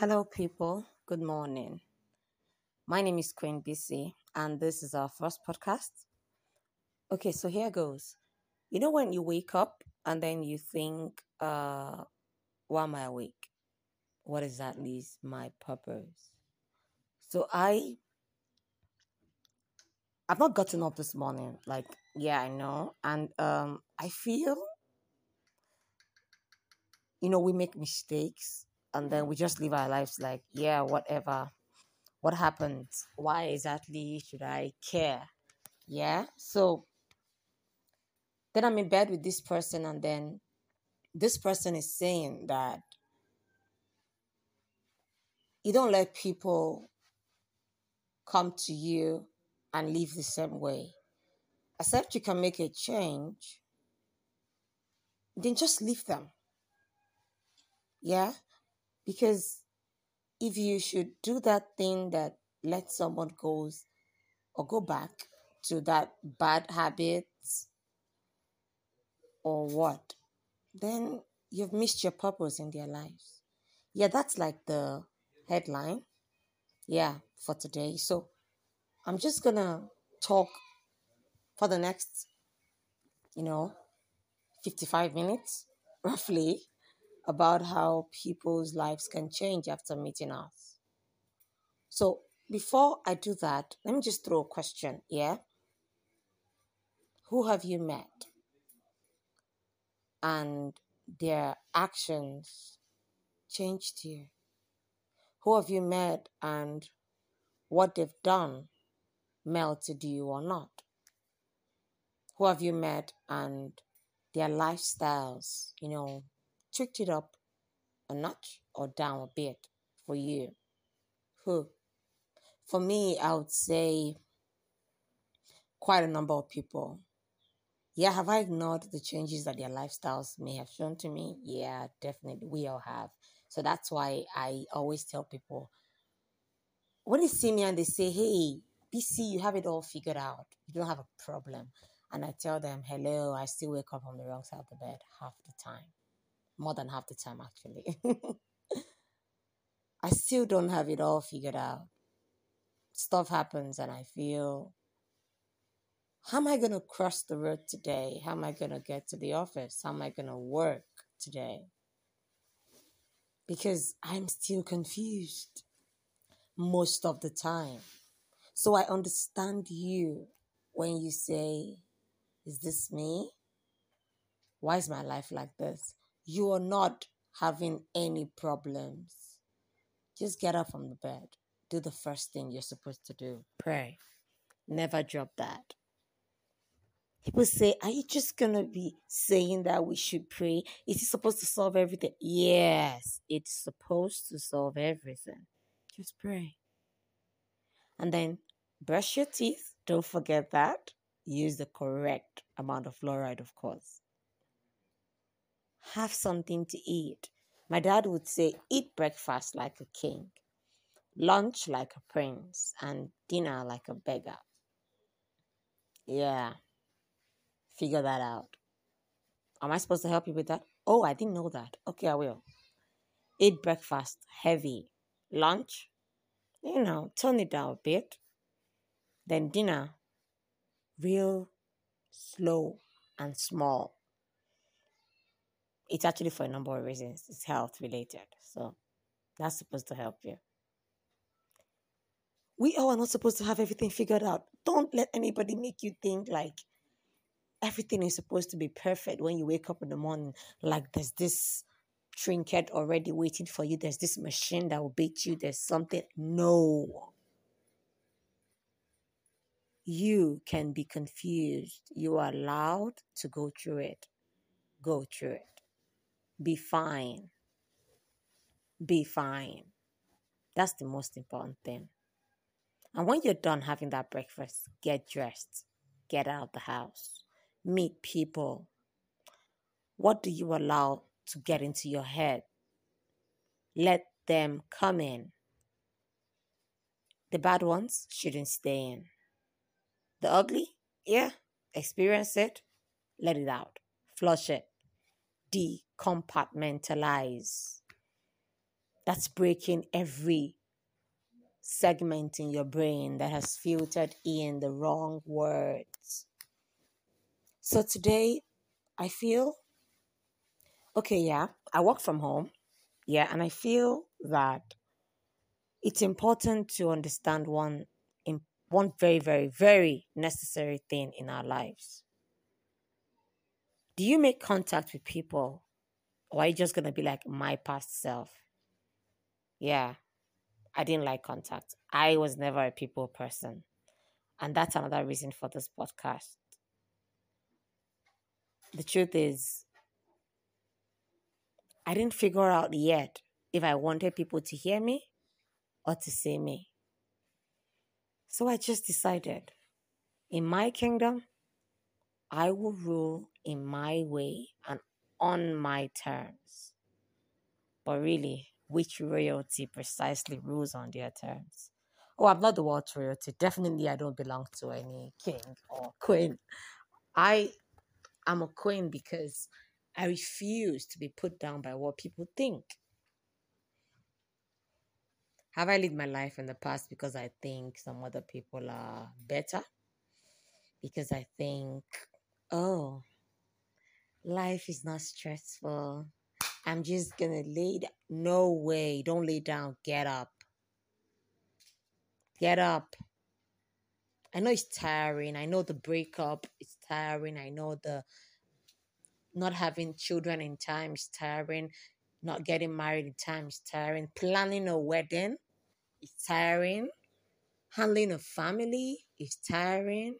Hello, people. Good morning. My name is Queen BC, and this is our first podcast. Okay, so here goes. You know, when you wake up and then you think, uh, why am I awake? What exactly is my purpose? So I I've not gotten up this morning. Like, yeah, I know. And um I feel you know, we make mistakes and then we just live our lives like, yeah, whatever. What happened? Why exactly should I care? Yeah. So then I'm in bed with this person, and then this person is saying that you don't let people come to you and live the same way. Except you can make a change, then just leave them. Yeah? Because if you should do that thing that let someone goes or go back to that bad habits or what, then you've missed your purpose in their lives. Yeah, that's like the headline. Yeah, for today. So I'm just gonna talk for the next, you know, 55 minutes roughly about how people's lives can change after meeting us. So, before I do that, let me just throw a question, yeah? Who have you met? And their actions changed you? Who have you met and what they've done melted you or not? Who have you met and their lifestyles, you know, tweaked it up a notch or down a bit for you? For me, I would say quite a number of people. Yeah, have I ignored the changes that their lifestyles may have shown to me? Yeah, definitely. We all have. So that's why I always tell people when they see me and they say, Hey, BC, you have it all figured out. You don't have a problem. And I tell them, Hello, I still wake up on the wrong side of the bed half the time more than half the time actually. I still don't have it all figured out. Stuff happens and I feel how am I going to cross the road today? How am I going to get to the office? How am I going to work today? Because I'm still confused most of the time. So I understand you when you say, Is this me? Why is my life like this? You are not having any problems, just get up from the bed. Do the first thing you're supposed to do pray. Never drop that. People say, Are you just going to be saying that we should pray? Is it supposed to solve everything? Yes, it's supposed to solve everything. Just pray. And then brush your teeth. Don't forget that. Use the correct amount of fluoride, of course have something to eat. My dad would say, eat breakfast like a king, lunch like a prince, and dinner like a beggar. Yeah, figure that out. Am I supposed to help you with that? Oh, I didn't know that. Okay, I will. Eat breakfast heavy, lunch, you know, tone it down a bit. Then dinner, real slow and small it's actually for a number of reasons. It's health related. So that's supposed to help you. We all are not supposed to have everything figured out. Don't let anybody make you think like everything is supposed to be perfect when you wake up in the morning. Like there's this trinket already waiting for you, there's this machine that will beat you, there's something. No. You can be confused. You are allowed to go through it. Go through it be fine. Be fine. That's the most important thing. And when you're done having that breakfast, get dressed, get out of the house, meet people. What do you allow to get into your head? Let them come in. The bad ones shouldn't stay in. The ugly, yeah, experience it, let it out, flush it, decompartmentalize. That's breaking every segment in your brain that has filtered in the wrong words. So today, I feel okay, yeah, I work from home. Yeah, and I feel that it's important to understand one one very very very necessary thing in our lives. Do you make contact with people or are you just going to be like my past self? Yeah. I didn't like contact. I was never a people person. And that's another reason for this podcast. The truth is, I didn't figure out yet if I wanted people to hear me or to see me. So I just decided in my kingdom, I will rule in my way and on my terms. But really, which royalty precisely rules on their terms? Oh, I'm not the world royalty. Definitely, I don't belong to any king or queen. I am a queen because I refuse to be put down by what people think. Have I lived my life in the past because I think some other people are better? Because I think, oh, life is not stressful. I'm just gonna lay down. No way. Don't lay down. Get up. Get up. I know it's tiring. I know the breakup is tiring. I know the not having children in time is tiring. Not getting married in time is tiring. Planning a wedding is tiring. Handling a family is tiring.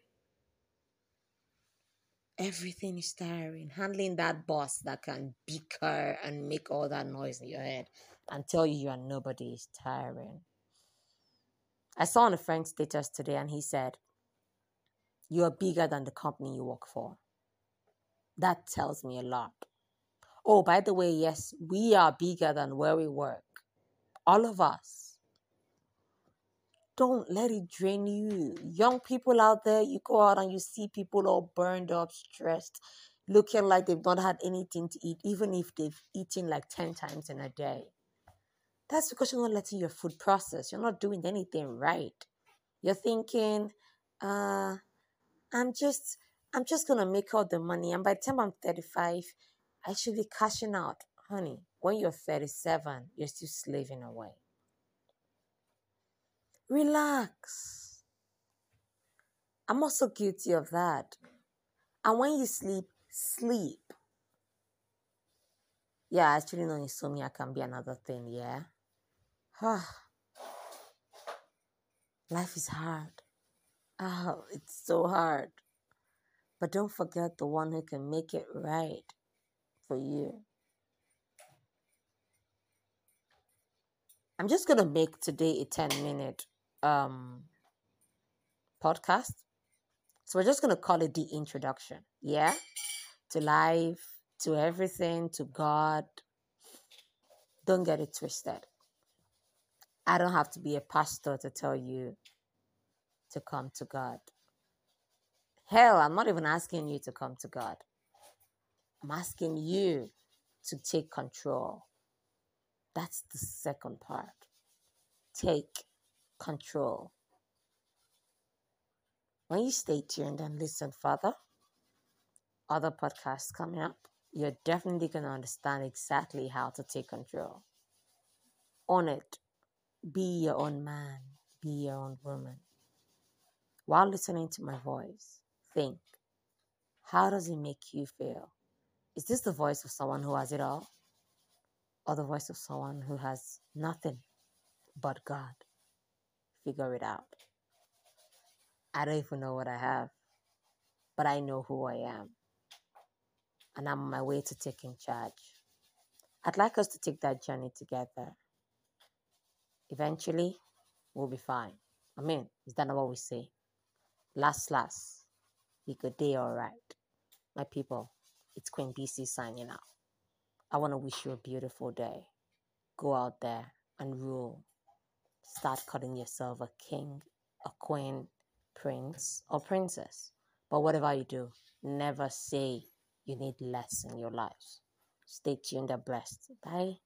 Everything is tiring. Handling that boss that can bicker and make all that noise in your head and tell you you are nobody is tiring. I saw on a friend's status today and he said, You are bigger than the company you work for. That tells me a lot. Oh, by the way, yes, we are bigger than where we work. All of us. Don't let it drain you. Young people out there, you go out and you see people all burned up, stressed, looking like they've not had anything to eat, even if they've eaten like 10 times in a day. That's because you're not letting your food process. You're not doing anything right. You're thinking, uh, I'm just I'm just gonna make all the money and by the time I'm 35, I should be cashing out. Honey, when you're 37, you're still slaving away. Relax. I'm also guilty of that. And when you sleep, sleep. Yeah, actually, no, insomnia can be another thing, yeah? Ah. Life is hard. Oh, it's so hard. But don't forget the one who can make it right for you. I'm just going to make today a 10 minute um, podcast. So we're just going to call it the introduction. Yeah? To life, to everything, to God. Don't get it twisted. I don't have to be a pastor to tell you to come to God. Hell, I'm not even asking you to come to God. I'm asking you to take control. That's the second part. Take control. When you stay tuned and listen further, other podcasts coming up, you're definitely going to understand exactly how to take control. Own it. Be your own man. Be your own woman. While listening to my voice, think how does it make you feel? Is this the voice of someone who has it all? Or the voice of someone who has nothing but God? Figure it out. I don't even know what I have, but I know who I am. And I'm on my way to taking charge. I'd like us to take that journey together. Eventually, we'll be fine. I mean, is that not what we say? Last, last, we could day all right. My people, it's Queen BC signing out. I want to wish you a beautiful day. Go out there and rule start calling yourself a king, a queen, prince, or princess. But whatever you do, never say you need less in your lives. Stay tuned and blessed. Bye.